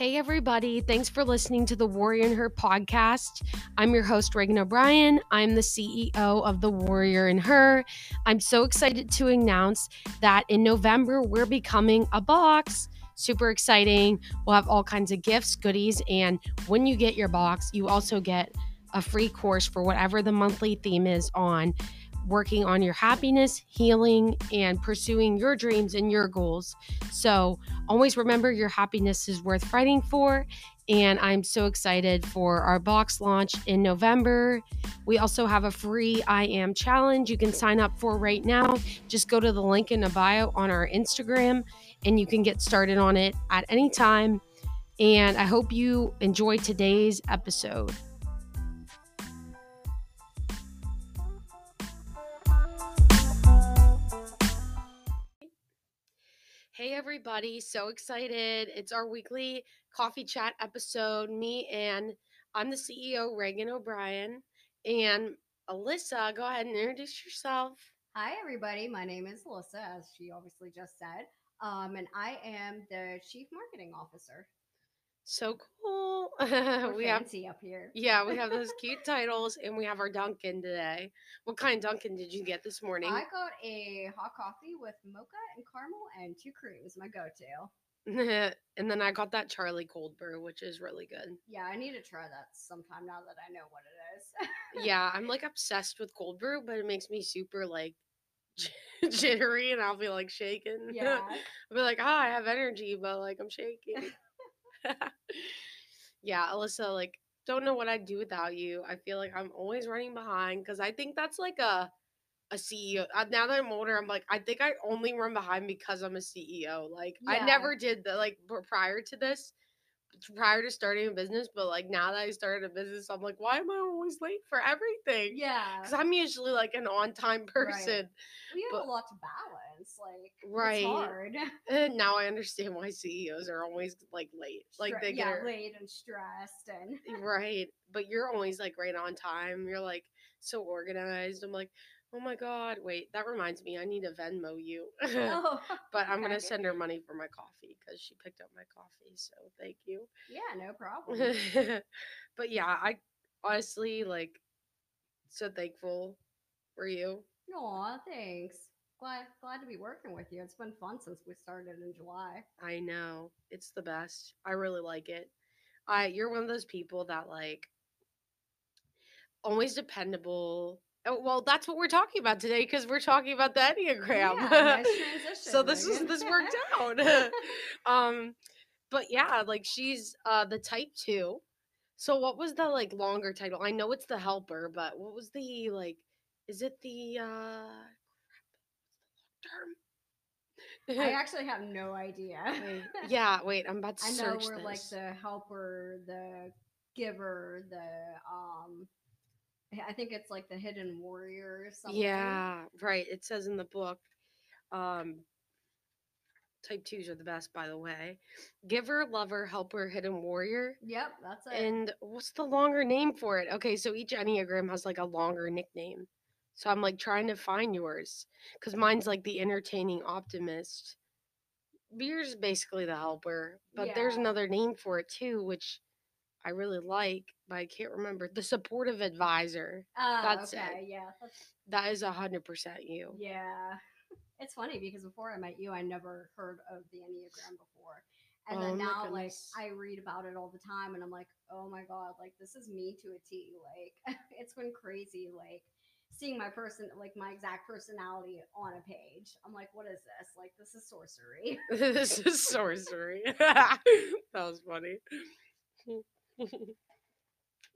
Hey, everybody. Thanks for listening to the Warrior and Her podcast. I'm your host, Reganne O'Brien. I'm the CEO of The Warrior and Her. I'm so excited to announce that in November, we're becoming a box. Super exciting. We'll have all kinds of gifts, goodies, and when you get your box, you also get a free course for whatever the monthly theme is on working on your happiness, healing, and pursuing your dreams and your goals. So, always remember your happiness is worth fighting for. And I'm so excited for our box launch in November. We also have a free I Am challenge you can sign up for right now. Just go to the link in the bio on our Instagram and you can get started on it at any time. And I hope you enjoy today's episode. Hey, everybody. So excited. It's our weekly coffee chat episode. Me and I'm the CEO, Reganne O'Brien. And Alyssa, go ahead and introduce yourself. Hi, everybody. My name is Alyssa, as she obviously just said. Um, and I am the Chief Marketing Officer. So cool. We have fancy up here. yeah, we have those cute titles and we have our Dunkin' today. What kind of Dunkin' did you get this morning? I got a hot coffee with mocha and caramel and two creams, my go-to. and then I got that Charli cold brew, which is really good. Yeah, I need to try that sometime now that I know what it is. yeah, I'm like obsessed with cold brew, but it makes me super like jittery and I'll be like shaking. yeah. I'll be like, ah, I have energy, but like I'm shaking. yeah, Alyssa, like, don't know what I'd do without you. I feel like I'm always running behind because I think that's like a a CEO. Uh, now that I'm older, I'm like, I think I only run behind because I'm a CEO. Like, I never did that. Like, prior to this, prior to starting a business, but like now that I started a business, I'm like, why am I always late for everything? Yeah. Because I'm usually like an on time person. We have but- a lot to balance. Like, Right. It's hard. And eh, now I understand why CEOs are always like late. Like Stre- they get yeah, it- late and stressed and eh, right. But you're always like right on time. You're like so organized. I'm like, oh my god, wait, that reminds me, I need to Venmo you. oh, but I'm gonna send her money for my coffee because she picked up my coffee. So thank you. yeah, no problem. but yeah, I honestly like so thankful for you. Aw, thanks. Glad glad to be working with you. It's been fun since we started in July. I know. It's the best. I really like it. I you're one of those people that like always dependable. Oh, well, that's what we're talking about today because we're talking about the Enneagram. Yeah, nice transition. so this is this worked out. um but yeah, like she's uh the type 2. So what was the like longer title? I know it's the helper, but what was the like is it the uh term? I actually have no idea. Wait, yeah, wait, I'm about to I know we're like the helper, the giver, the um I think it's like the hidden warrior or something. Yeah, right. It says in the book. Um type twos are the best, by the way. Giver, lover, helper, hidden warrior. Yep, that's it. And what's the longer name for it? Okay, so each Enneagram has like a longer nickname. So I'm like trying to find yours. Because mine's like the entertaining optimist. Is basically the helper. But there's another name for it too, which I really like, but I can't remember. The supportive advisor. Ah, that's it. okay, yeah. That's, That is a hundred percent you. yeah. It's funny because before I met you, I never heard of the Enneagram before. And Oh then now, like. I read about it all the time and I'm like, oh my God, like, this is me to a T. Like, it's been crazy, like, seeing my person, like, my exact personality on a page. I'm like, what is this? Like, this is sorcery. this is sorcery. that was funny.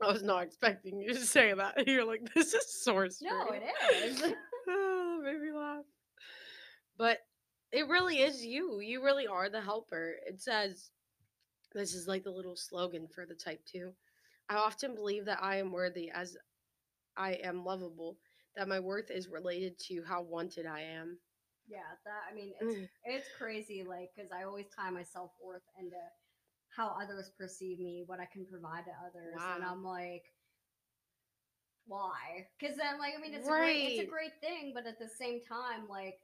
I was not expecting you to say that. You're like, this is sorcery. no, it is. Ah, made me laugh. But it really is you. You really are the helper. It says, this is like the little slogan for the type two. I often believe that I am worthy as I am lovable, that my worth is related to how wanted I am. Yeah, that, I mean, it's Mm. it's crazy like because i always tie my self-worth into how others perceive me what i can provide to others and i'm like why because then like i mean it's a great it's a great thing but at the same time like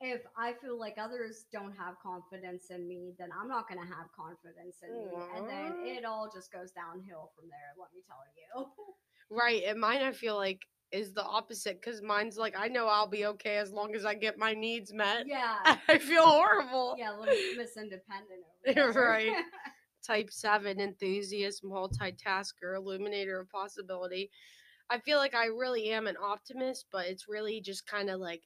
if I feel like others don't have confidence in me, then I'm not going to have confidence in me. And then it all just goes downhill from there, let me tell you. Right. And mine, I feel like, is the opposite because mine's like, I know I'll be okay as long as I get my needs met. yeah. I feel horrible. Yeah, little Miss Independent over there. Right. Type 7 enthusiast, multitasker, illuminator of possibility. I feel like I really am an optimist, but it's really just kind of like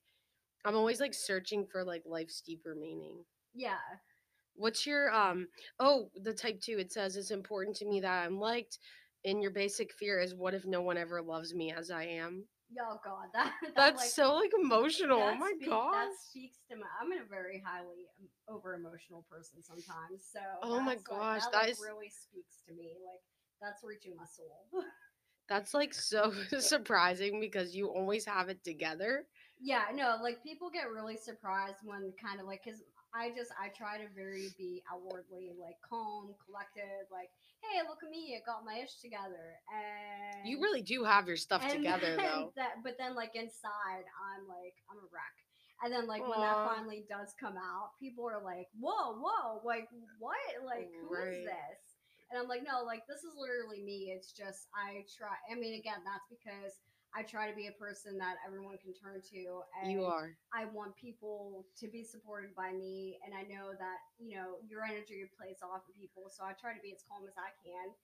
I'm always like searching for like life's deeper meaning. yeah. What's your um oh, the type 2 it says it's important to me that I'm liked and your basic fear is what if no one ever loves me as I am? Oh God, that, that That's like, so like emotional. Oh my speak- god. That speaks to my. I'm a very highly um, over emotional person sometimes. So. Oh my like- gosh, that, that like, is- really speaks to me. Like that's reaching my soul. That's like so surprising because you always have it together. yeah, no, like people get really surprised when kind of like because I just I try to very be outwardly like calm, collected, like hey, look at me, I got my ish together, and You really do have your stuff together though. That, but then like inside, I'm like I'm a wreck. And then like when that finally does come out, people are like, "Whoa, whoa, like what? Like who is Right. this?" And I'm like, "No, like this is literally me. It's just I try. I mean, again, that's because I try to be a person that everyone can turn to. And You are. I want people to be supported by me, and I know that you know your energy plays off of people. So I try to be as calm as I can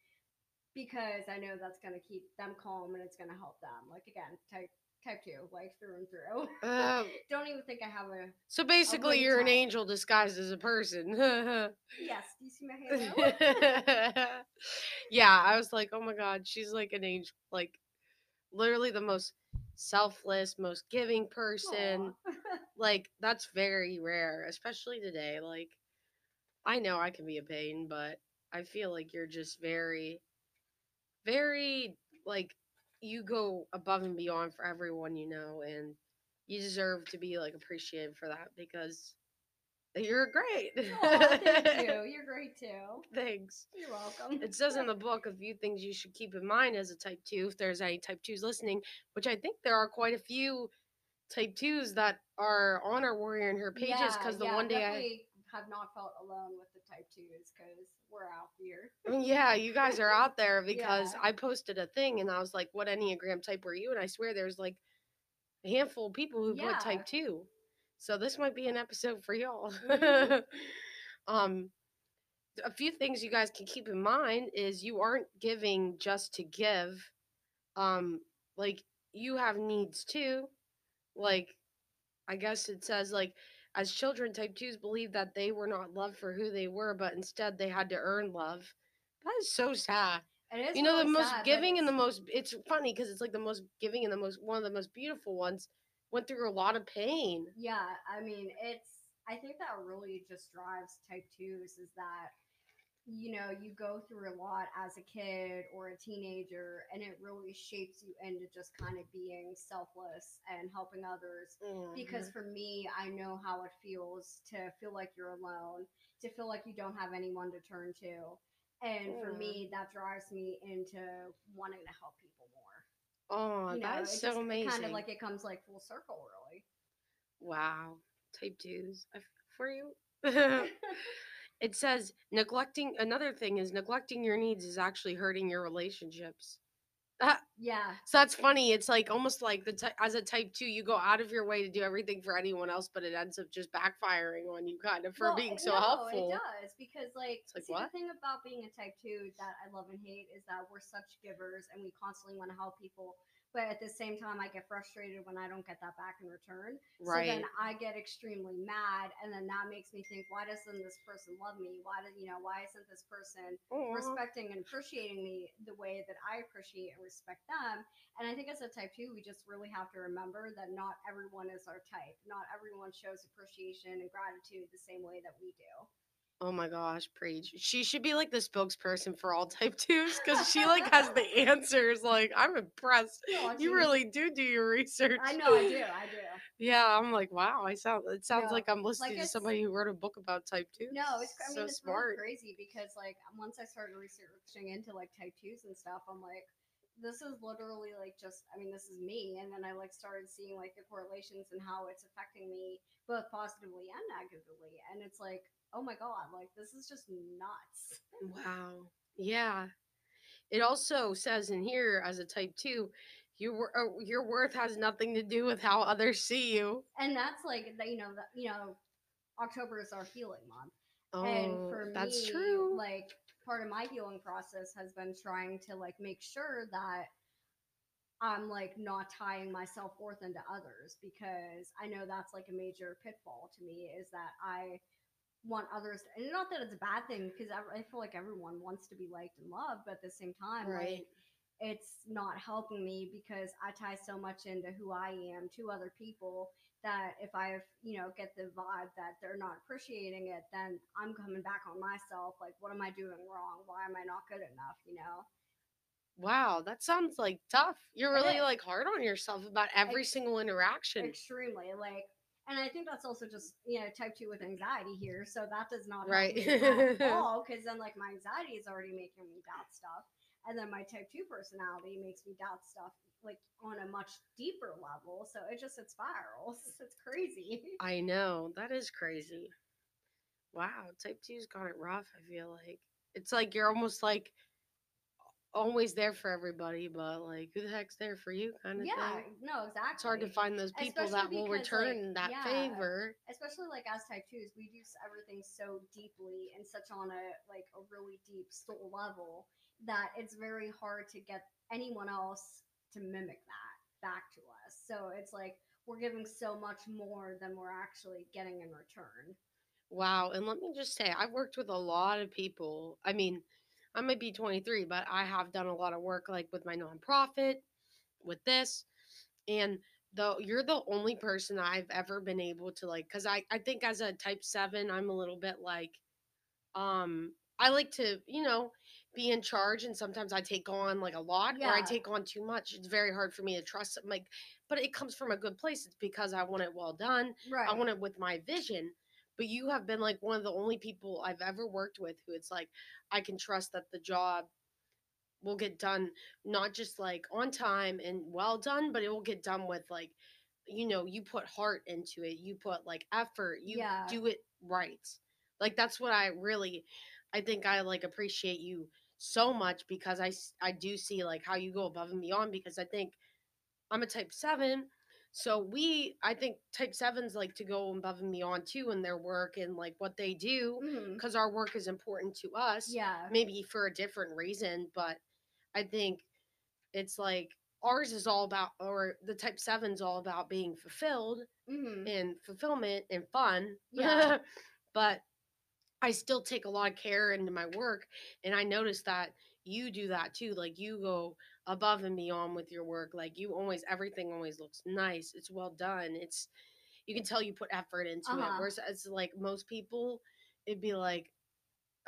because I know that's going to keep them calm and it's going to help them. Like again, type type two, like through and through. Um, Don't even think I have a so basically, wait you're an angel disguised as a person. yes. Do you see my halo? yeah, I was like, oh my god, she's like an angel, like literally the most selfless, most giving person. Like that's very rare, especially today. Like I know I can be a pain, but I feel like you're just very, very like you go above and beyond for everyone you know, and you deserve to be like appreciated for that because you're great. Thank you. You're great too. Thanks. You're welcome. It says in the book a few things you should keep in mind as a type two, if there's any type twos listening, which I think there are quite a few type twos that are on our warrior and her pages because the yeah, one day I have not felt alone with the type twos because we're out here. Yeah, you guys are out there because Yeah. I posted a thing and I was like, "What enneagram type were you?" And I swear there's like a handful of people who Yeah. put type two. So this might be an episode for y'all. Um, a few things you guys can keep in mind is you aren't giving just to give. Um, like you have needs too. Like, I guess it says like as children, type twos believe that they were not loved for who they were, but instead they had to earn love. That is so sad. It is you know, the most sad, giving and the most. It's funny because it's like the most giving and the most one of the most beautiful ones went through a lot of pain. Yeah, I mean, it's. I think that really just drives type twos is that, you know, you go through a lot as a kid or a teenager, and it really shapes you into just kind of being selfless and helping others. Because Mhm. for me, I know how it feels to feel like you're alone, to feel like you don't have anyone to turn to. And for me, that drives me into wanting to help people. Oh, You know, that it's is so amazing. Kind of like it comes like full circle, really. wow, type twos for you. it says neglecting another thing is neglecting your needs is actually hurting your relationships. Uh, yeah. So that's funny. It's like almost like the ty- as a type two, you go out of your way to do everything for anyone else, but it ends up just backfiring on you, kind of for Well, being so no, helpful. It does because, like, It's like, see, what? the thing about being a type two that I love and hate is that we're such givers and we constantly want to help people. But at the same time, I get frustrated when I don't get that back in return. Right. So then I get extremely mad, and then that makes me think, why doesn't this person love me? Why do you know? Why isn't this person Aw. respecting and appreciating me the way that I appreciate and respect them. And I think as a type two, we just really have to remember that not everyone is our type. Not everyone shows appreciation and gratitude the same way that we do. Oh my gosh, preach. She should be like the spokesperson for all type twos because she like has the answers. Like, I'm impressed. No, You really do do your research. I know I do. I do. Yeah, I'm like, wow. I sound. It sounds No, like I'm listening to somebody who wrote a book about type two. No, it's I mean so it's smart. really crazy because like once I started researching into like type twos and stuff, I'm like, this is literally like just I mean, this is me. And then I like started seeing like the correlations and how it's affecting me both positively and negatively. And it's like, oh my God, like this is just nuts. Wow. Yeah. It also says in here as a type two, your uh, your worth has nothing to do with how others see you. And that's like you know, that you know, October is our healing month. Oh, and for that's me, true. like part of my healing process has been trying to like make sure that I'm like not tying my self worth into others because I know that's like a major pitfall to me is that I want others, and not that it's a bad thing because I, I feel like everyone wants to be liked and loved, but at the same time, Right. like it's not helping me because I tie so much into who I am to other people that if I, you know, get the vibe that they're not appreciating it, then I'm coming back on myself. Like, what am I doing wrong? Why am I not good enough? You know? Wow, that sounds like tough. You're really like hard on yourself about every Ex- single interaction. Extremely. Like, and I think that's also just, you know, type two with anxiety here. So that does not help Right. at all because then, like, my anxiety is already making me doubt stuff. And then my type two personality makes me doubt stuff like on a much deeper level. So it just, it spirals. It's crazy. I know that is crazy. Wow, type two's got it rough. I feel like it's like you're almost like always there for everybody, but like who the heck's there for you, kind of yeah, thing. no, exactly. It's hard to find those people that will because, like, return that yeah, favor. especially like as type twos, we do everything so deeply and such on a like a really deep soul level that it's very hard to get anyone else to mimic that back to us. So it's like we're giving so much more than we're actually getting in return. Wow. And let me just say, I've worked with a lot of people. I mean, I might be 23, but I have done a lot of work like with my nonprofit, with this. And though you're the only person I've ever been able to like, because I, I think as a type seven, I'm a little bit like, um, I like to, you know, be in charge and sometimes I take on like a lot or I take on too much. It's very hard for me to trust them. Like, but it comes from a good place. It's because I want it well done. Right. I want it with my vision. But you have been like one of the only people I've ever worked with who it's like I can trust that the job will get done not just like on time and well done, but it will get done with like you know, you put heart into it, you put like effort, you Yeah. do it right. Like that's what I really I think I like appreciate you so much because I I do see like how you go above and beyond because I think I'm a type 7 so we I think type 7s like to go above and beyond too in their work and like what they do because our work is important to us Yeah. maybe for a different reason but I think it's like ours is all about or the type 7's all about being fulfilled hmm and fulfillment and fun Yeah. but I still take a lot of care into my work and I notice that you do that too like you go above and beyond with your work like you always everything always looks nice it's well done it's you can tell you put effort into it Uh-huh. whereas it's like most people it'd be like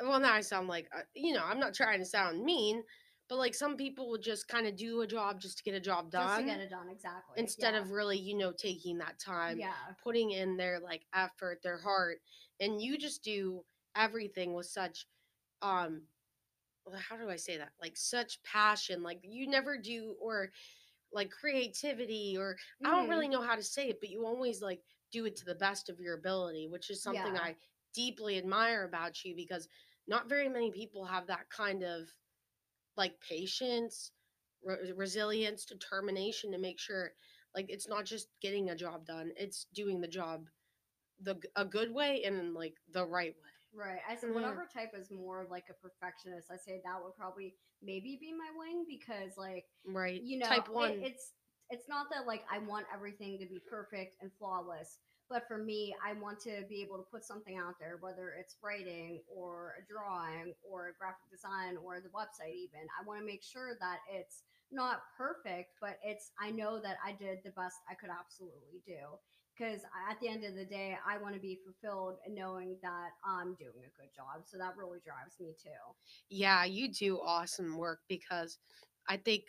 well now I sound like uh, you know I'm not trying to sound mean but like some people would just kind of do a job just to get a job done. Just to get it done, exactly. instead yeah. of really you know taking that time yeah. putting in their like effort, their heart, and you just do everything with such um how do I say that? Like such passion. Like you never do or like creativity or I don't Mhm. really know how to say it, but you always like do it to the best of your ability, which is something Yeah. I deeply admire about you because not very many people have that kind of like patience, re- resilience, determination to make sure like it's not just getting a job done, it's doing the job the a good way and like the right way. Right. I said Yeah. Mm-hmm. whatever type is more like a perfectionist, I say that would probably maybe be my wing because like Right. you know Type it- 1. it's it's not that like I want everything to be perfect and flawless, but for me, I want to be able to put something out there, whether it's writing or a drawing or a graphic design or the website even. I want to make sure that it's not perfect, but it's I know that I did the best I could absolutely do. Because at the end of the day, I want to be fulfilled and knowing that I'm doing a good job. So that really drives me too. Yeah, you do awesome work because I think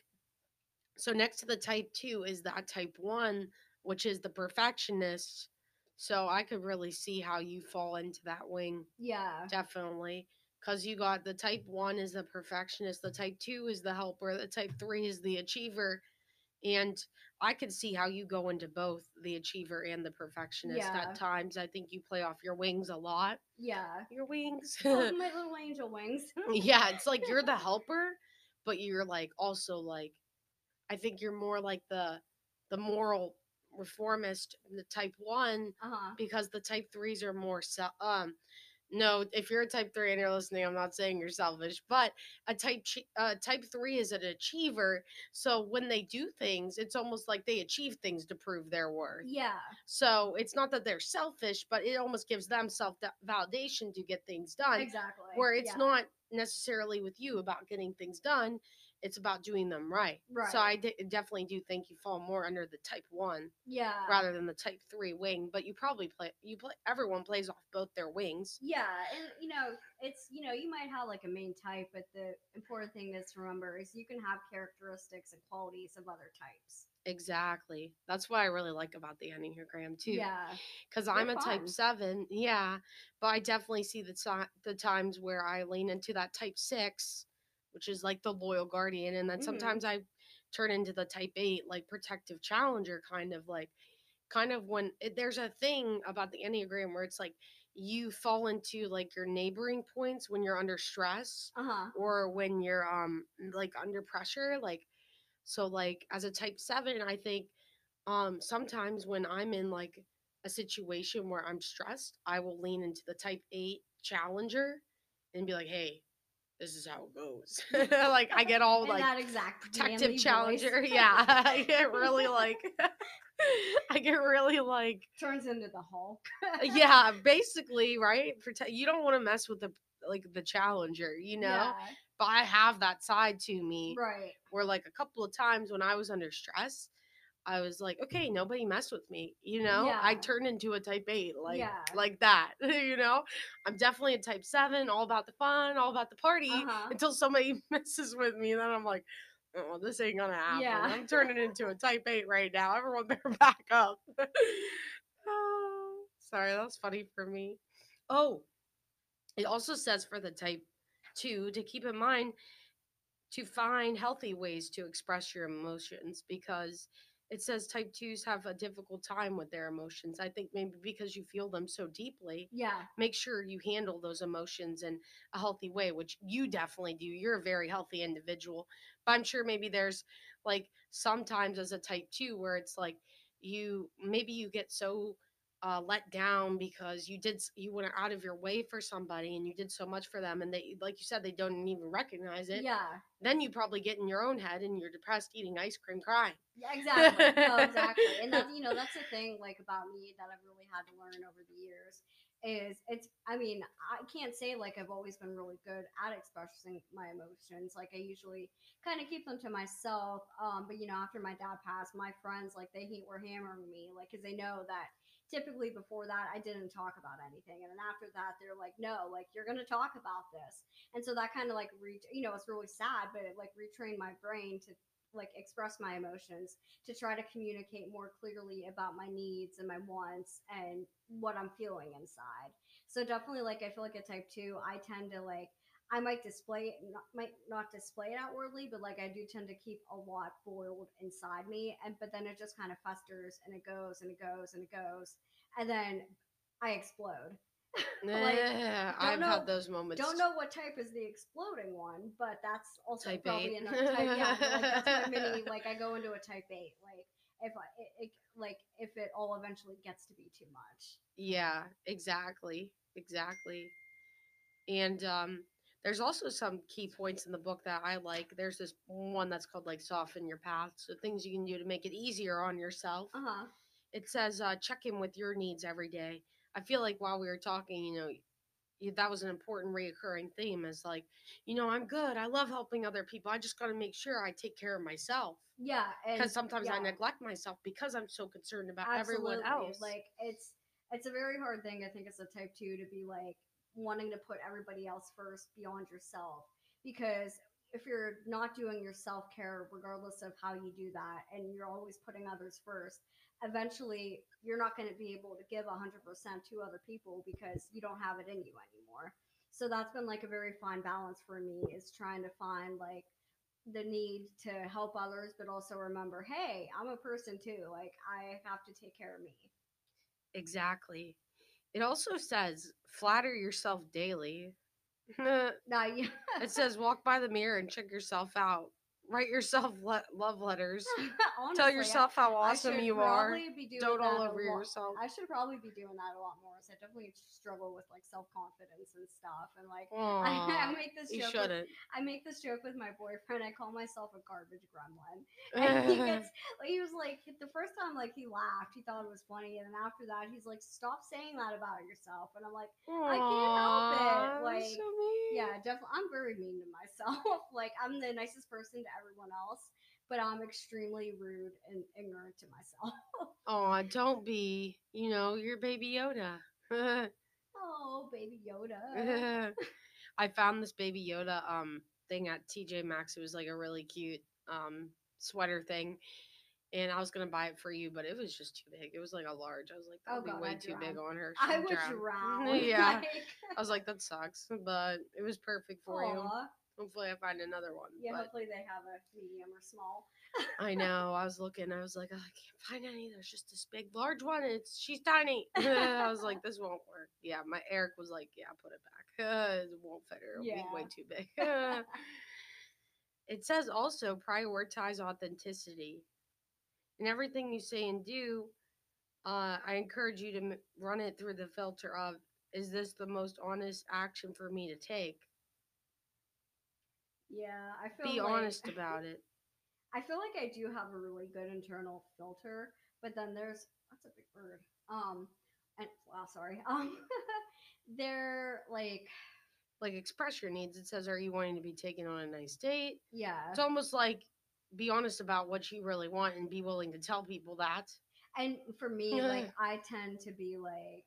so next to the type 2 is that type 1 which is the perfectionist. So I could really see how you fall into that wing Yeah. definitely because you got the type one is the perfectionist, the type two is the helper, the type three is the achiever. And I could see how you go into both the achiever and the perfectionist Yeah. at times. I think you play off your wings a lot. Yeah. Your wings. Oh, my little angel wings. yeah, it's like you're the helper, but you're like also like I think you're more like the the moral reformist, the type one, Uh huh. because the type threes are more se- um no if you're a type three and you're listening i'm not saying you're selfish but a type uh, type three is an achiever so when they do things it's almost like they achieve things to prove their worth Yeah. so it's not that they're selfish but it almost gives them self validation to get things done Exactly. where it's yeah. not necessarily with you about getting things done it's about doing them right, Right. so i de- definitely do think you fall more under the type one Yeah. rather than the type three wing but you probably play you play everyone plays off both their wings Yeah, and you know, it's you know, you might have like a main type, but the important thing is to remember is you can have characteristics and qualities of other types. exactly that's what i really like about the enneagram too Yeah. because i'm a fun. type seven yeah but i definitely see the, ti- the times where i lean into that type six which is like the loyal guardian and then Mhm. sometimes i turn into the type eight like protective challenger kind of like kind of when it, there's a thing about the enneagram where it's like you fall into like your neighboring points when you're under stress Uh huh. or when you're um like under pressure like so like as a type 7 i think um sometimes when i'm in like a situation where i'm stressed i will lean into the type 8 challenger and be like hey this is how it goes like i get all In like that exact protective manly voice. challenger yeah i get really like i get really like turns into the Hulk. yeah basically right protect you don't want to mess with the like the challenger you know Yeah, but I have that side to me right. where like a couple of times when I was under stress, I was like, okay, nobody mess with me. You know, I Yeah. turned into a type eight, like Yeah. like that. you know, I'm definitely a type seven, all about the fun, all about the party. Uh-huh. Until somebody messes with me, then I'm like, oh, this ain't gonna happen. Yeah. I'm turning into a type eight right now. Everyone better back up. oh, sorry, that was funny for me. Oh, it also says for the type two to keep in mind to find healthy ways to express your emotions because it says type twos have a difficult time with their emotions. I think maybe because you feel them so deeply, Yeah. make sure you handle those emotions in a healthy way, which you definitely do. You're a very healthy individual. But I'm sure maybe there's like sometimes as a type two where it's like you maybe you get so uh, let down because you did you went out of your way for somebody and you did so much for them and they like you said they don't even recognize it Yeah. then you probably get in your own head and you're depressed eating ice cream crying Yeah, exactly. no, exactly. And that's you know, that's the thing like about me that I've really had to learn over the years is it's I mean, I can't say like I've always been really good at expressing my emotions. Like I usually kind of keep them to myself. Um, but you know, after my dad passed, my friends like they were hammering me, like because they know that typically before that I didn't talk about anything, and then after that they're like, no, like you're gonna talk about this, and so that kind of like re- you know it's really sad, but it like retrained my brain to like express my emotions to try to communicate more clearly about my needs and my wants and what I'm feeling inside. So definitely like I feel like a type 2, I tend to like I might display it not, might not display it outwardly, but like I do tend to keep a lot boiled inside me and but then it just kind of festers and it goes and it goes and it goes and then I explode. Like, i've know- had those moments Don't know what type is the exploding one, but that's also Type probably eight. another type. Yeah, like that's my mini. Like I go into a type eight. Like if I, it, it, like if it all eventually gets to be too much. Yeah, exactly. Exactly. And um there's also some key points in the book that I like. There's this one that's called like soften your path. So things you can do to make it easier on yourself. Uh huh. It says uh check in with your needs every day. I feel like while we were talking, you know, that was an important reoccurring theme is like, you know, I'm good. I love helping other people. I just got to make sure I take care of myself Yeah, because sometimes I neglect myself because I'm so concerned about absolutely. everyone else. Like it's it's a very hard thing. I think it's a type two to be like wanting to put everybody else first beyond yourself because if you're not doing your self care, regardless of how you do that, and you're always putting others first, eventually you're not going to be able to give 100% to other people because you don't have it in you anymore. So that's been like a very fine balance for me is trying to find like the need to help others, but also remember, hey, I'm a person too. Like I have to take care of me. Exactly. It also says flatter yourself daily. it Now, yeah. says walk by the mirror and check yourself out. Write yourself le- love letters. Honestly, Tell yourself how awesome you are. Dote all over yourself. I should probably be doing that a lot more. So I definitely struggle with like self confidence and stuff. And like I, I make this joke. With, shouldn't. I make this joke with my boyfriend. I call myself a garbage gremlin. And he gets like, he was like the first time like he laughed. He thought it was funny, and then after that he's like, "Stop saying that about yourself." And I'm like, I can't help it, like, so mean. "Yeah, definitely. I'm very mean to myself. like I'm the nicest person to everyone else." But I'm extremely rude and ignorant to myself. oh, don't be. You know, you're baby Yoda. oh, baby Yoda. I found this baby Yoda um thing at TJ Maxx. It was like a really cute um sweater thing. And I was gonna buy it for you, but it was just too big. It was like a large. I was like, Oh, that'd be God, way I'd too big on her. I She'd would drown. drown. yeah. Like, I was like, that sucks, but it was perfect for you. Hopefully, I find another one. Yeah, but hopefully they have a medium or small. I know. I was looking. I was like, oh, I can't find any. There's just this big, large one. It's she's tiny. I was like, this won't work. Yeah, my Eric was like, yeah, put it back. it won't fit her. It'll be way too big. it says also prioritize authenticity in everything you say and do. Uh, I encourage you to m- run it through the filter of is this the most honest action for me to take? Yeah, I feel Be like, honest about it. I feel like I do have a really good internal filter, but then there's that's a big word. Um, and wow, sorry. Um, they're like, Like express your needs. It says, are you wanting to be taken on a nice date? yeah, It's almost like be honest about what you really want and be willing to tell people that. and for me, like I tend to be like,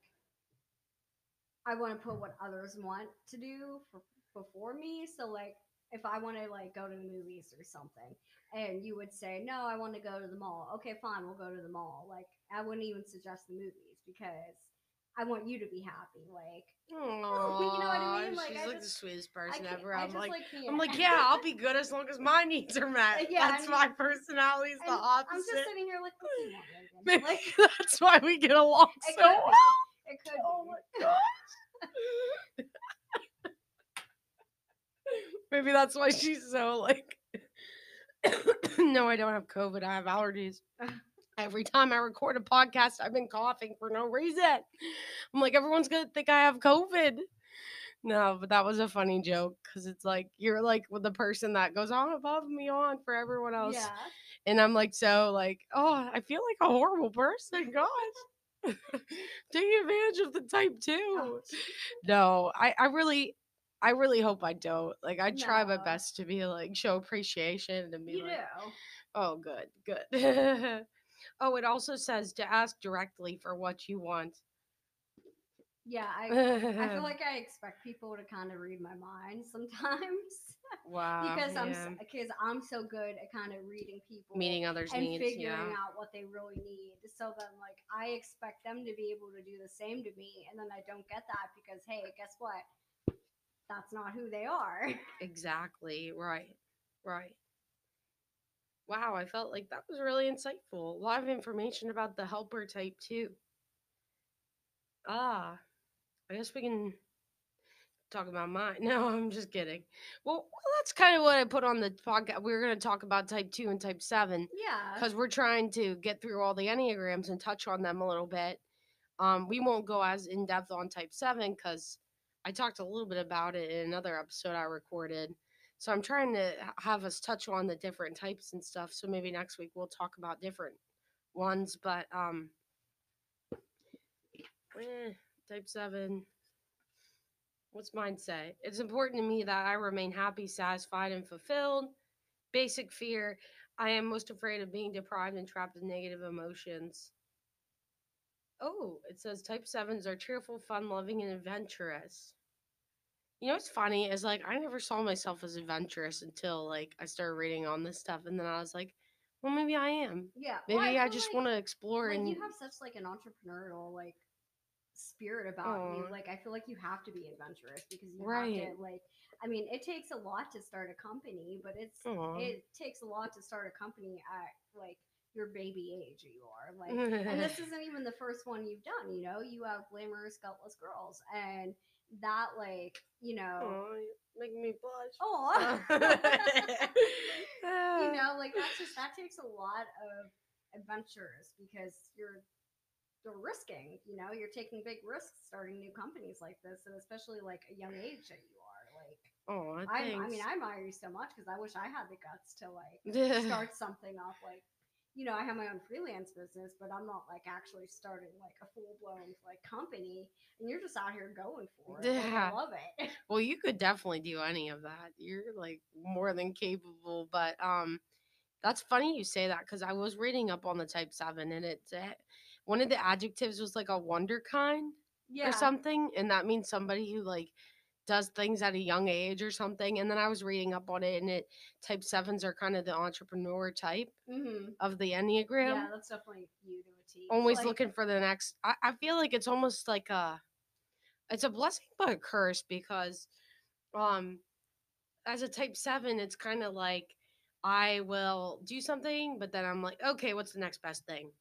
I want to put what others want to do for before me. So like, if I want to like go to the movies or something, and you would say, no, I want to go to the mall. Okay, fine, we'll go to the mall. Like, I wouldn't even suggest the movies because I want you to be happy. Like, Aww, you know what I mean? Like, she's I like the sweetest person ever. I I'm just like, like. I'm like, yeah, I'll be good as long as my needs are met. Yeah, that's and- my personality is the opposite. I'm just sitting here like, what do you want, Logan? Maybe Like, that's why we get along so well. It could Oh be. my gosh. Maybe that's why she's so like. no, I don't have COVID. I have allergies. Every time I record a podcast, I've been coughing for no reason. I'm like, everyone's gonna think I have COVID. No, but that was a funny joke because it's like you're like with the person that goes on above me on for everyone else, Yeah. and I'm like so like, oh, I feel like a horrible person. Gosh, taking advantage of the type two. Oh, No, I, I really, I really hope I don't. Like, I try my best to be like show appreciation and be you like, do. oh, good, good. oh, it also says to ask directly for what you want. Yeah, I, I feel like I expect people to kind of read my mind sometimes wow, because I'm because I'm so good at kind of reading people meeting others' and needs. figuring Yeah, out what they really need. So then, like, I expect them to be able to do the same to me, and then I don't get that because hey, guess what? That's not who they are. exactly. Right, right. Wow, I felt like that was really insightful. A lot of information about the helper type too. Ah, I guess we can talk about mine. No, I'm just kidding. Well, well that's kind of what I put on the podcast. We were going to talk about type two and type seven Yeah. because we're trying to get through all the enneagrams and touch on them a little bit. Um, we won't go as in depth on type seven because I talked a little bit about it in another episode I recorded. So I'm trying to have us touch on the different types and stuff. So maybe next week we'll talk about different ones. But um, eh, type seven. What's mine say? It's important to me that I remain happy, satisfied, and fulfilled. Basic fear. I am most afraid of being deprived and trapped in negative emotions. Oh, it says type sevens are cheerful, fun loving, and adventurous. You know what's funny is like I never saw myself as adventurous until like I started reading on this stuff, and then I was like, well, maybe I am. yeah. Maybe well, I, feel just like- want to explore like and you have such like an entrepreneurial like spirit about you. Like I feel like you have to be adventurous because you Right. have to like I mean, it takes a lot to start a company, but it's it takes a lot to start a company at like your baby age you are. Like and this isn't even the first one you've done, you know? You have glamorous gutless girls and that like, you know Aw, you make me blush. Oh you know, like that's just that takes a lot of adventures because you're you're risking, you know, you're taking big risks starting new companies like this, and especially like a young age that you are. Like, oh I, I mean, I admire you so much because I wish I had the guts to like start something off. Like, you know, I have my own freelance business, but I'm not like actually starting like a full blown like company. And you're just out here going for it. Yeah. I love it. Well, you could definitely do any of that. You're like more than capable. But um, that's funny you say that because I was reading up on the Type Seven, and it's one of the adjectives was like a wunderkind yeah. or something, and that means somebody who like does things at a young age or something. And then I was reading up on it, and it Type Sevens are kind of the entrepreneur type hmm of the Enneagram. Yeah, that's definitely you to a T. always Like, looking for the next I, I feel like it's almost like a it's a blessing but a curse because um as a type 7 it's kind of like i will do something but then i'm like okay what's the next best thing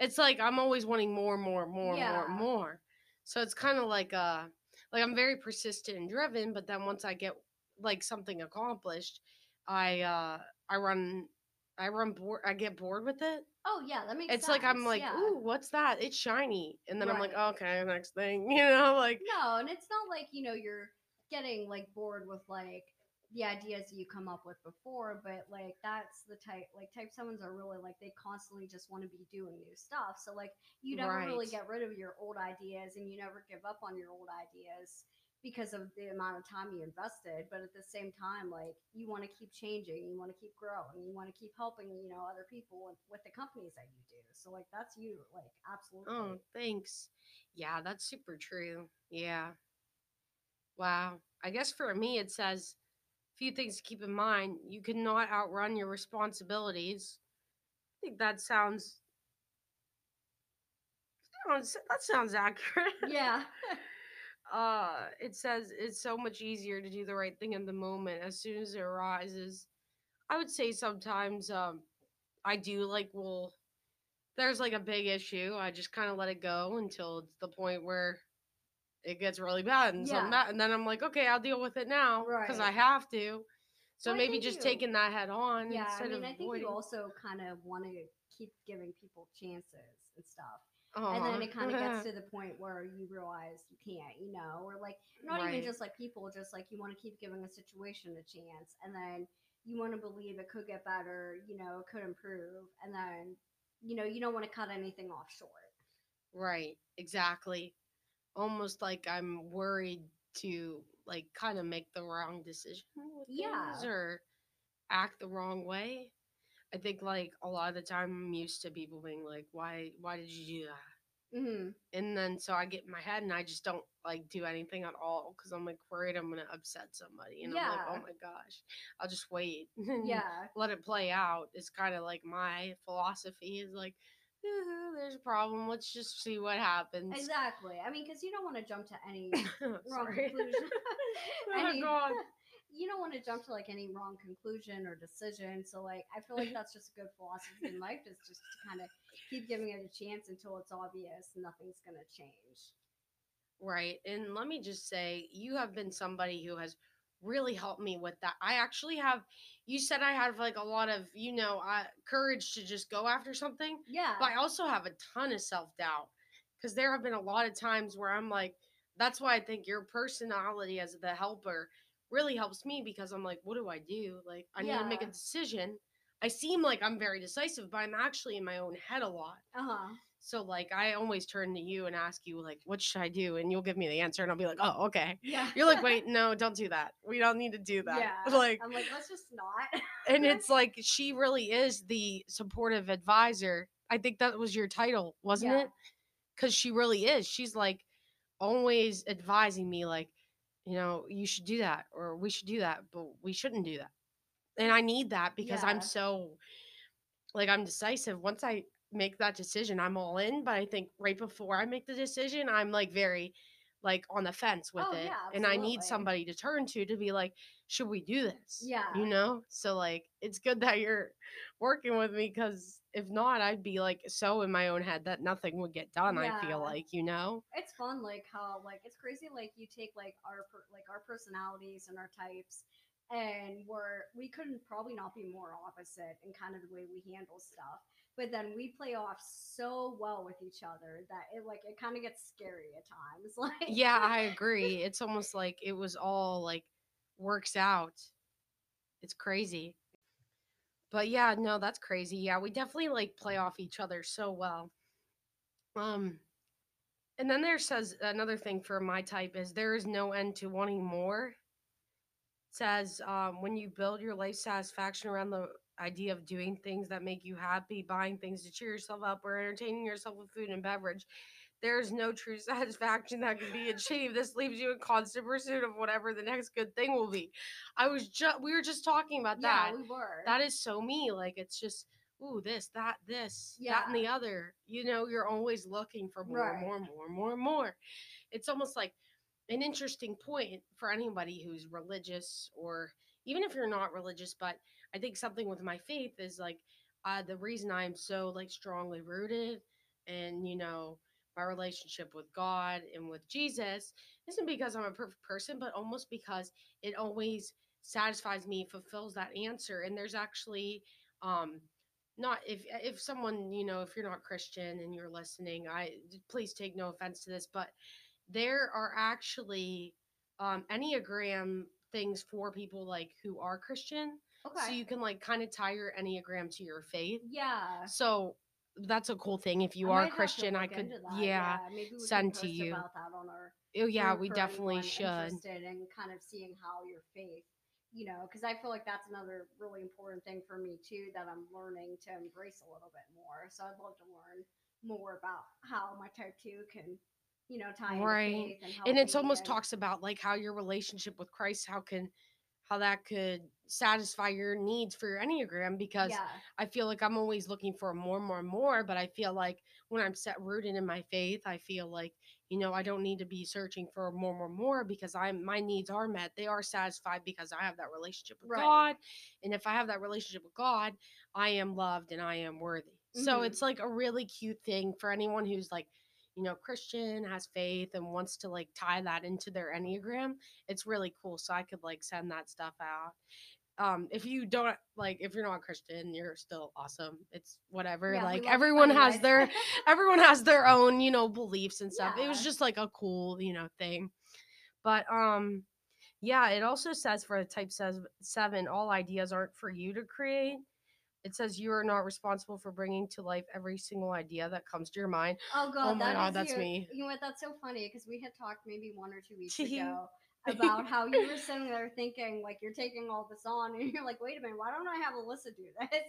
it's like i'm always wanting more more more Yeah. more more so it's kind of like uh like i'm very persistent and driven but then once i get like something accomplished i uh i run i run bored i get bored with it Oh yeah, that makes it's sense. like I'm like, yeah. ooh, what's that? It's shiny, and then I'm like, Right. okay, next thing, you know, like, No, and it's not like, you know, you're getting like bored with like the ideas that you come up with before, but like that's the type like type sevens are really like they constantly just want to be doing new stuff. So like you never really get rid of your old ideas and you never give up on your old ideas because of the amount of time you invested. But at the same time, like you want to keep changing, you want to keep growing, you want to keep helping, you know, other people with, with the companies that you do. So like that's you, like oh, absolutely. oh, thanks. Yeah, that's super true. Yeah. Wow. I guess for me, it says few things to keep in mind. You cannot outrun your responsibilities. I think that sounds. sounds that sounds accurate. Yeah. uh it says it's so much easier to do the right thing in the moment as soon as it arises i would say sometimes um i do like well there's like a big issue i just kind of let it go until it's the point where it gets really bad and Yeah. bad, and then i'm like okay i'll deal with it now because i have to so Well, maybe just you- taking that head on Yeah, I mean, I think you also kind of want to keep giving people chances and stuff. And then it kind of gets to the point where you realize you can't, you know, or like not Right. even just like people, just like you want to keep giving a situation a chance, and then you want to believe it could get better, you know, it could improve, and then you know you don't want to cut anything off short. Right, exactly. Almost like I'm worried to like kind of make the wrong decision with Yeah. or act the wrong way. I think like a lot of the time I'm used to people being like, "Why? Why did you do that?" hmm And then so I get in my head and I just don't like do anything at all because I'm like worried I'm gonna upset somebody. And I'm like, "Oh my gosh, I'll just wait." Yeah, let it play out It's kind of like my philosophy is like "Uh, Mm-hmm, there's a problem let's just see what happens exactly. I mean, because you don't want to jump to any wrong conclusion. oh Any- god you don't want to jump to like any wrong conclusion or decision. So like I feel like that's just a good philosophy in life is just to kind of keep giving it a chance until it's obvious nothing's gonna change. right and let me just say you have been somebody who has really helped me with that i actually have you said i have like a lot of you know uh, courage to just go after something Yeah. but I also have a ton of self doubt because there have been a lot of times where I'm like, that's why I think your personality as the helper really helps me because I'm like, what do I do? Like, I need to make a decision. I seem like I'm very decisive, but I'm actually in my own head a lot. Uh huh. So, like, I always turn to you and ask you, like, what should I do? And you'll give me the answer, and I'll be like, oh, okay. Yeah. You're like, wait, no, don't do that. We don't need to do that. Yeah. Like, I'm like, let's just not. and it's like she really is the supportive advisor. I think that was your title, wasn't Yeah. it? Because she really is. She's like always advising me, like, you know, you should do that or we should do that, but we shouldn't do that. And I need that because I'm so like I'm decisive. Once I make that decision, I'm all in. But I think right before I make the decision, I'm like very like on the fence with Oh, it. yeah, and I need somebody to turn to to be like, should we do this? Yeah. You know? So like it's good that you're working with me because if not, I'd be like so in my own head that nothing would get done, I feel like, you know? it's fun like how like it's crazy like you take like our per- like our personalities and our types and we're we couldn't probably not be more opposite in kind of the way we handle stuff but then we play off so well with each other that it like it kind of gets scary at times like Yeah, I agree. It's almost like it was all like works out. It's crazy. But yeah, no, that's crazy. Yeah, we definitely like play off each other so well. Um and then there says another thing for my type is there is no end to wanting more. It says um when you build your life satisfaction around the idea of doing things that make you happy, buying things to cheer yourself up or entertaining yourself with food and beverage, there is no true satisfaction that can be achieved. This leaves you in constant pursuit of whatever the next good thing will be. I was just we were just talking about that. yeah that. we were That is so me. Like it's just ooh, this, that, this, that, and the other. You know, you're always looking for more, Right. more, more, more, more. It's almost like an interesting point for anybody who's religious or even if you're not religious, but I think something with my faith is like uh, the reason I'm so like strongly rooted and you know my relationship with God and with Jesus isn't because I'm a perfect person, but almost because it always satisfies me, fulfills that answer. And there's actually um not if if someone you know if you're not Christian and you're listening, I please take no offense to this, but there are actually um enneagram things for people like who are Christian okay so you can like kind of tie your enneagram to your faith. yeah So that's a cool thing. If you I are might have to Christian, I could yeah. we send to you. about that on our Oh yeah, we definitely should. Interested in kind of seeing how your faith, you know, because I feel like that's another really important thing for me too that I'm learning to embrace a little bit more. So I'd love to learn more about how my type two can, you know, tie into Right. faith and And it's almost and- talks about like how your relationship with Christ, how can how that could satisfy your needs for your Enneagram because yeah, I feel like I'm always looking for more, more, more. But I feel like when I'm set rooted in my faith, I feel like, you know, I don't need to be searching for more, more, more because I'm my needs are met. They are satisfied because I have that relationship with Right. God. And if I have that relationship with God, I am loved and I am worthy. So Mhm. it's like a really cute thing for anyone who's like, you know, Christian, has faith, and wants to like tie that into their Enneagram. It's really cool. So I could like send that stuff out um if you don't like if you're not christian you're still awesome it's whatever Yeah, like everyone has their everyone has their own you know beliefs and stuff it was just like a cool you know thing but um yeah it also says for a type says seven all ideas aren't for you to create it says you are not responsible for bringing to life every single idea that comes to your mind Oh god, oh my that God, that's you. me. You know what? That's so funny because we had talked maybe one or two weeks ago about how you were sitting there thinking like you're taking all this on, and you're like, wait a minute, why don't I have Alyssa do this?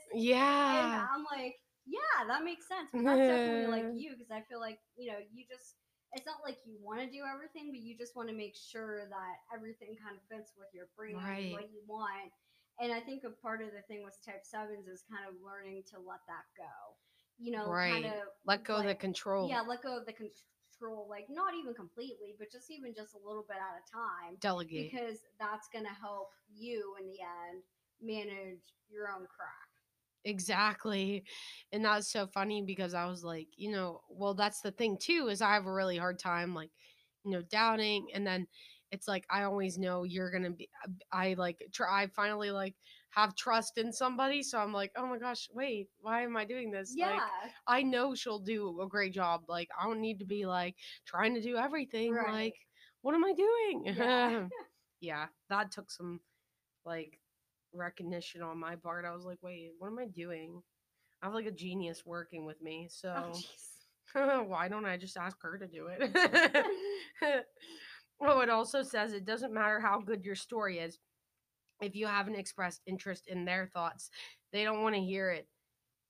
And yeah I'm like, yeah, that makes sense. But that's definitely like you because I feel like you know you just. It's not like you want to do everything, but you just want to make sure that everything kind of fits with your brain and Right. what you want. And I think a part of the thing with type sevens is kind of learning to let that go. You know, Right. kind of let go of the control yeah, let go of the control, like not even completely, but just even just a little bit at a time, delegate because that's gonna help you in the end manage your own crap. Exactly. And that's so funny because I was like, you know, well, that's the thing too, is I have a really hard time, like, you know, doubting. And then it's like, I always know you're to be, uh, I like, try, I finally like have trust in somebody. So I'm like, oh my gosh, wait, why am I doing this? Yeah, Like, I know she'll do a great job. Like, I don't need to be like trying to do everything. Right. Like, what am I doing? Yeah. yeah, that took some like recognition on my part. I was like, wait, what am I doing? I have like a genius working with me. Oh, so Oh, why don't I just ask her to do it? oh, it also says it doesn't matter how good your story is. If you haven't expressed interest in their thoughts, they don't want to hear it.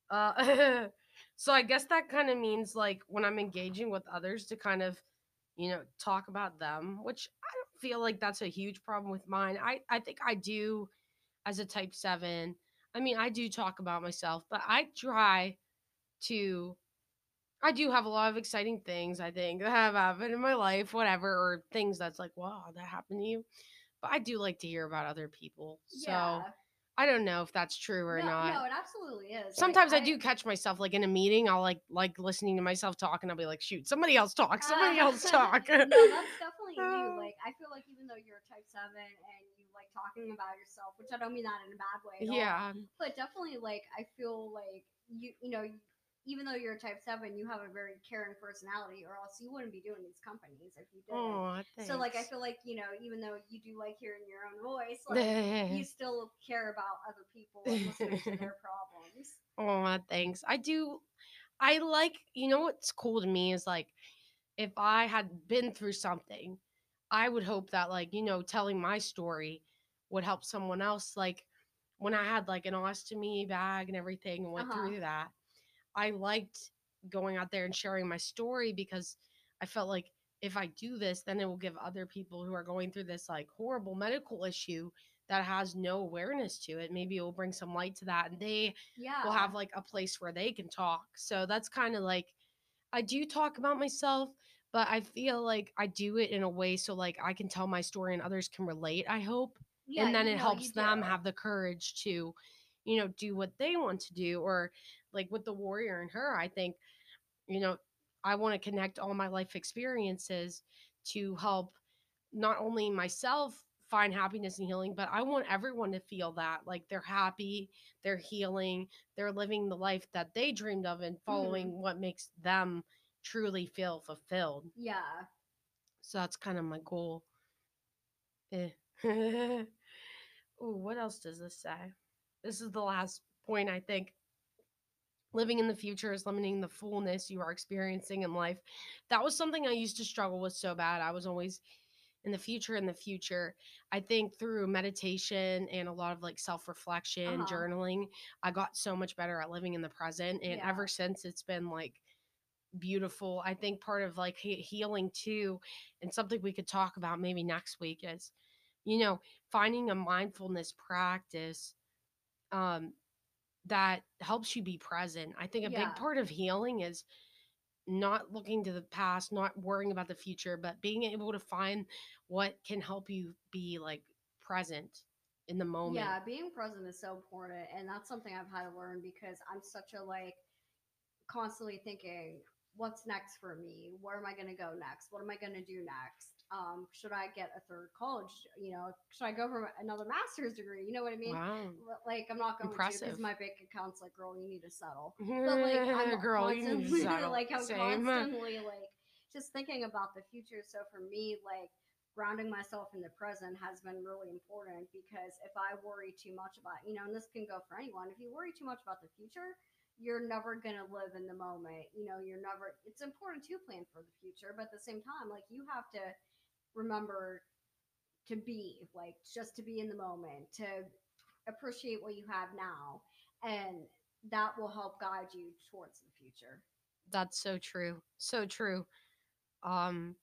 Uh, so I guess that kind of means like when I'm engaging with others to kind of, you know, talk about them, which I don't feel like that's a huge problem with mine. I I think I do as a type 7. I mean, I do talk about myself, but I try to I do have a lot of exciting things I think that have happened in my life, whatever, or things that's like, wow, that happened to you. But I do like to hear about other people. So yeah. I don't know if that's true or no, not. no, it absolutely is. Like, Sometimes I, do catch myself like in a meeting. I'll like like listening to myself talk, and I'll be like, "Shoot, somebody else talk. Somebody Uh, else talk." no, that's definitely you. Like, I feel like even though you're a type seven and you like talking about yourself, which I don't mean that in a bad way. At all, yeah, but definitely like I feel like you you know even though you're a type seven, you have a very caring personality, or else you wouldn't be doing these companies if you didn't. oh, so like I feel like you know even though you do like hearing your own voice, like you still care about other people and listening to their problems. Oh, thanks. I do. I like, you know what's cool to me is like, if I had been through something, I would hope that, like, you know, telling my story would help someone else. Like, when I had like an ostomy bag and everything and went Uh-huh. through that, I liked going out there and sharing my story because I felt like if I do this, then it will give other people who are going through this like horrible medical issue that has no awareness to it. Maybe it will bring some light to that and they Yeah, will have like a place where they can talk. So that's kind of like I do talk about myself, but I feel like I do it in a way so like I can tell my story and others can relate, I hope. yeah, and then it helps them have the courage to, you know, do what they want to do or like with the warrior and her, I think, you know, I want to connect all my life experiences to help not only myself find happiness and healing, but I want everyone to feel that like they're happy, they're healing, they're living the life that they dreamed of and following what makes them truly feel fulfilled. Yeah, So that's kind of my goal. Eh. Ooh, what else does this say? This is the last point, I think. Living in the future is limiting the fullness you are experiencing in life. That was something I used to struggle with so bad. I was always in the future, in the future. I think through meditation and a lot of like self reflection, Uh-huh. journaling, I got so much better at living in the present. And Yeah. ever since, it's been like beautiful. I think part of like healing too, and something we could talk about maybe next week is, you know, finding a mindfulness practice um, that helps you be present. I think a Yeah. big part of healing is not looking to the past, not worrying about the future, but being able to find what can help you be like present in the moment. Yeah, being present is so important, and that's something I've had to learn because I'm such a like constantly thinking, what's next for me? Where am I going to go next? What am I going to do next? Um, should I get a third college? You know, should I go for another master's degree? You know what I mean? Wow. Like I'm not going to Impressive. because my bank account's like, girl, you need to settle. But like I'm Girl, you need to constantly settle. like I'm Same. constantly like just thinking about the future. So for me, like grounding myself in the present has been really important because if I worry too much about, you know, and this can go for anyone, if you worry too much about the future, you're never going to live in the moment. You know, you're never, it's important to plan for the future, but at the same time, like you have to remember to be, like just to be in the moment, to appreciate what you have now. And that will help guide you towards the future. That's so true. So true. Um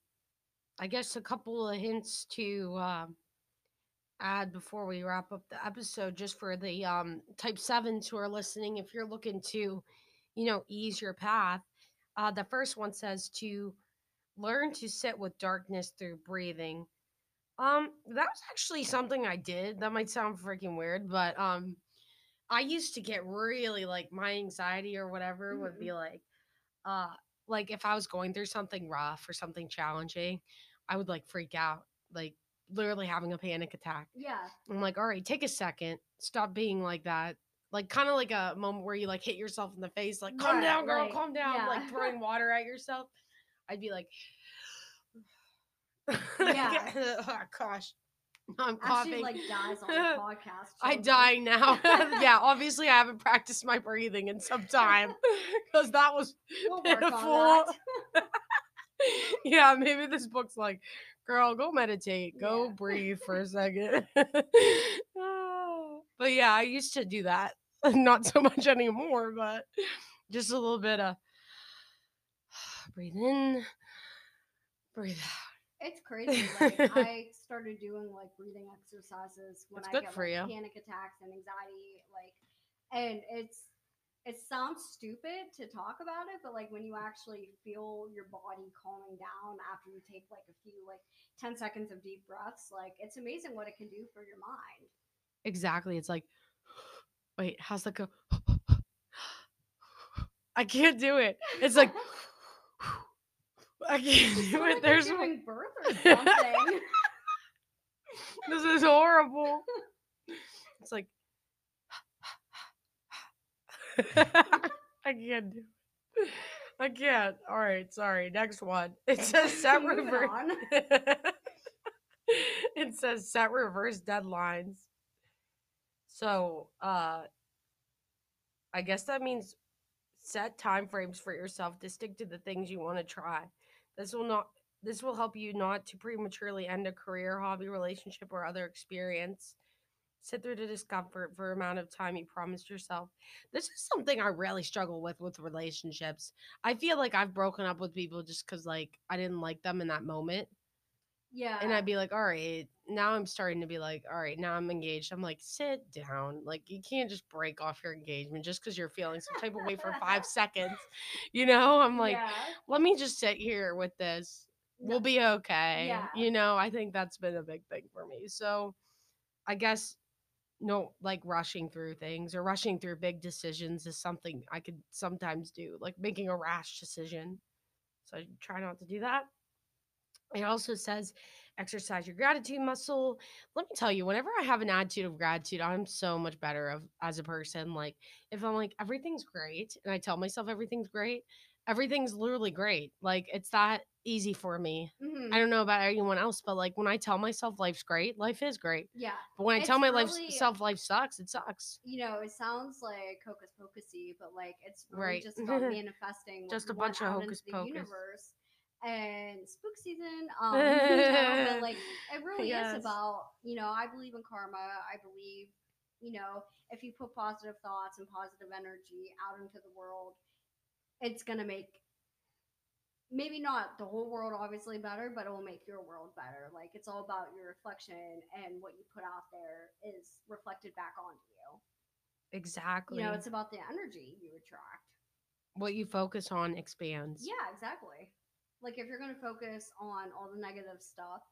I guess a couple of hints to um add before we wrap up the episode just for the um type 7s who are listening if you're looking to you know ease your path. Uh the first one says to learn to sit with darkness through breathing. Um that was actually something I did. That might sound freaking weird, but um I used to get really like my anxiety or whatever would be like uh like if I was going through something rough or something challenging, I would like freak out, like literally having a panic attack. Yeah. I'm like, all right, take a second, stop being like that. Like kind of like a moment where you like hit yourself in the face, like calm Right, down, girl, right, calm down, yeah. like throwing water at yourself. I'd be like, Yeah. oh, gosh, I'm Actually, coughing. like dies on the podcast. I die now. yeah, obviously I haven't practiced my breathing in some time because that was We'll pitiful. that. yeah, maybe this book's like, girl, go meditate, go Yeah. breathe for a second. But yeah, I used to do that. Not so much anymore, but just a little bit of breathe in, breathe out. It's crazy. Like I started doing like breathing exercises when That's I good get for like, you. panic attacks and anxiety. Like, and it's it sounds stupid to talk about it, but like when you actually feel your body calming down after you take like a few like 10 seconds of deep breaths, like it's amazing what it can do for your mind. Exactly. It's like, wait, how's that go? I can't do it. It's like, I can't do it. you're There's giving birth or something. this is horrible. It's like I can't do it. I can't. All right, sorry. Next one. It says set reverse. it says set reverse deadlines. So, uh I guess that means set time frames for yourself to stick to the things you want to try. This will not this will help you not to prematurely end a career, hobby, relationship, or other experience. Sit through the discomfort for amount of time you promised yourself. This is something I really struggle with with relationships. I feel like I've broken up with people just because like I didn't like them in that moment, Yeah. and I'd be like, all right, now I'm starting to be like, all right, now I'm engaged. I'm like, sit down. Like you can't just break off your engagement just because you're feeling some type of way for five seconds. You know, I'm like, yeah. let me just sit here with this. No- We'll be okay. Yeah. You know, I think that's been a big thing for me. So I guess no like rushing through things or rushing through big decisions is something I could sometimes do, like making a rash decision. So I try not to do that. It also says exercise your gratitude muscle. Let me tell you, whenever I have an attitude of gratitude, I'm so much better of as a person. Like if I'm like everything's great and I tell myself everything's great, everything's literally great. Like it's that easy for me. Mhm. I don't know about anyone else, but like when I tell myself life's great, life is great. Yeah. But when I It's tell my really- life self life sucks, it sucks. You know, it sounds like hocus pocusy, but like it's really Right. just about manifesting Just a bunch of hocus pocus. universe. And spook season, um, you know, but like it really Yes. is about, you know, I believe in karma. I believe, you know, if you put positive thoughts and positive energy out into the world, it's gonna make maybe not the whole world obviously better, but it will make your world better. Like it's all about your reflection and what you put out there is reflected back onto you. Exactly. You know, it's about the energy you attract. what you focus on expands. Yeah, exactly. Like if you're going to focus on all the negative stuff,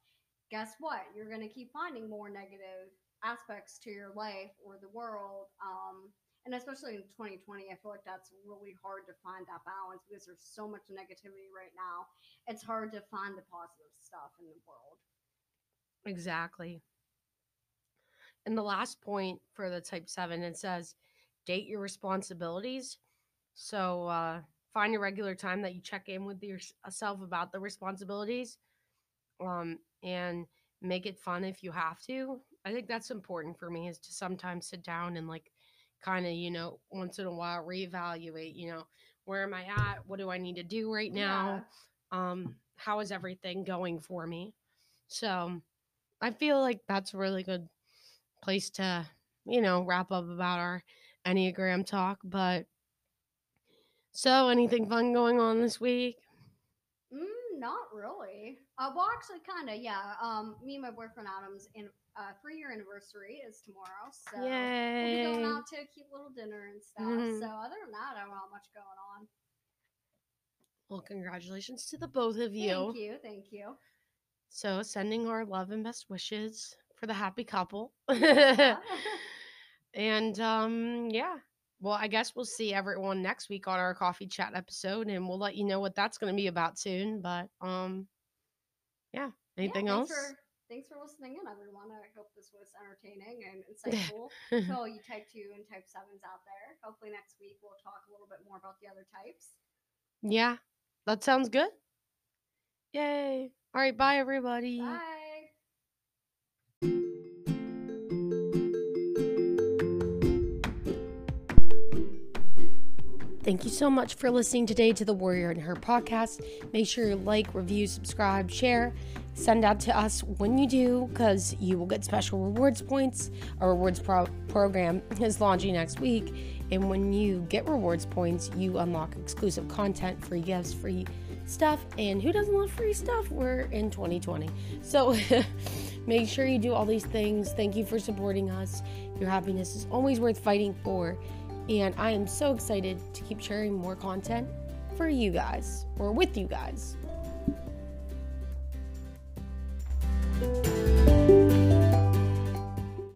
guess what? You're going to keep finding more negative aspects to your life or the world. Um, and especially in 2020, I feel like that's really hard to find that balance because there's so much negativity right now. It's hard to find the positive stuff in the world. Exactly. And the last point for the type seven, it says date your responsibilities. So uh, find a regular time that you check in with yourself about the responsibilities um, and make it fun if you have to. I think that's important for me is to sometimes sit down and like kind of, you know, once in a while reevaluate, you know, where am I at? What do I need to do right now? um how is everything going for me so i feel like that's a really good place to you know wrap up about our enneagram talk but so anything fun going on this week Mm, not really. Uh, well, actually, kind of, yeah. Um, me and my boyfriend Adam's in uh, three year anniversary is tomorrow, so we'll be going out to a cute little dinner and stuff. Mhm. So other than that, I don't have much going on. well congratulations to the both of you Thank you, thank you. so sending our love and best wishes for the happy couple Yeah. and um yeah well i guess we'll see everyone next week on our coffee chat episode and we'll let you know what that's going to be about soon but um yeah Yeah, anything thanks else For, thanks for listening in, everyone. I hope this was entertaining and insightful to all you type two and type sevens out there. Hopefully, next week we'll talk a little bit more about the other types. yeah that sounds good yay all right bye everybody Bye. Thank you so much for listening today to the Warrior and Her podcast. Make sure you like, review, subscribe, share. Send out to us when you do, because you will get special rewards points. Our rewards pro- program is launching next week. And when you get rewards points, you unlock exclusive content, free gifts, free stuff. And who doesn't love free stuff? We're in 2020. So make sure you do all these things. Thank you for supporting us. Your happiness is always worth fighting for and I am so excited to keep sharing more content for you guys or with you guys.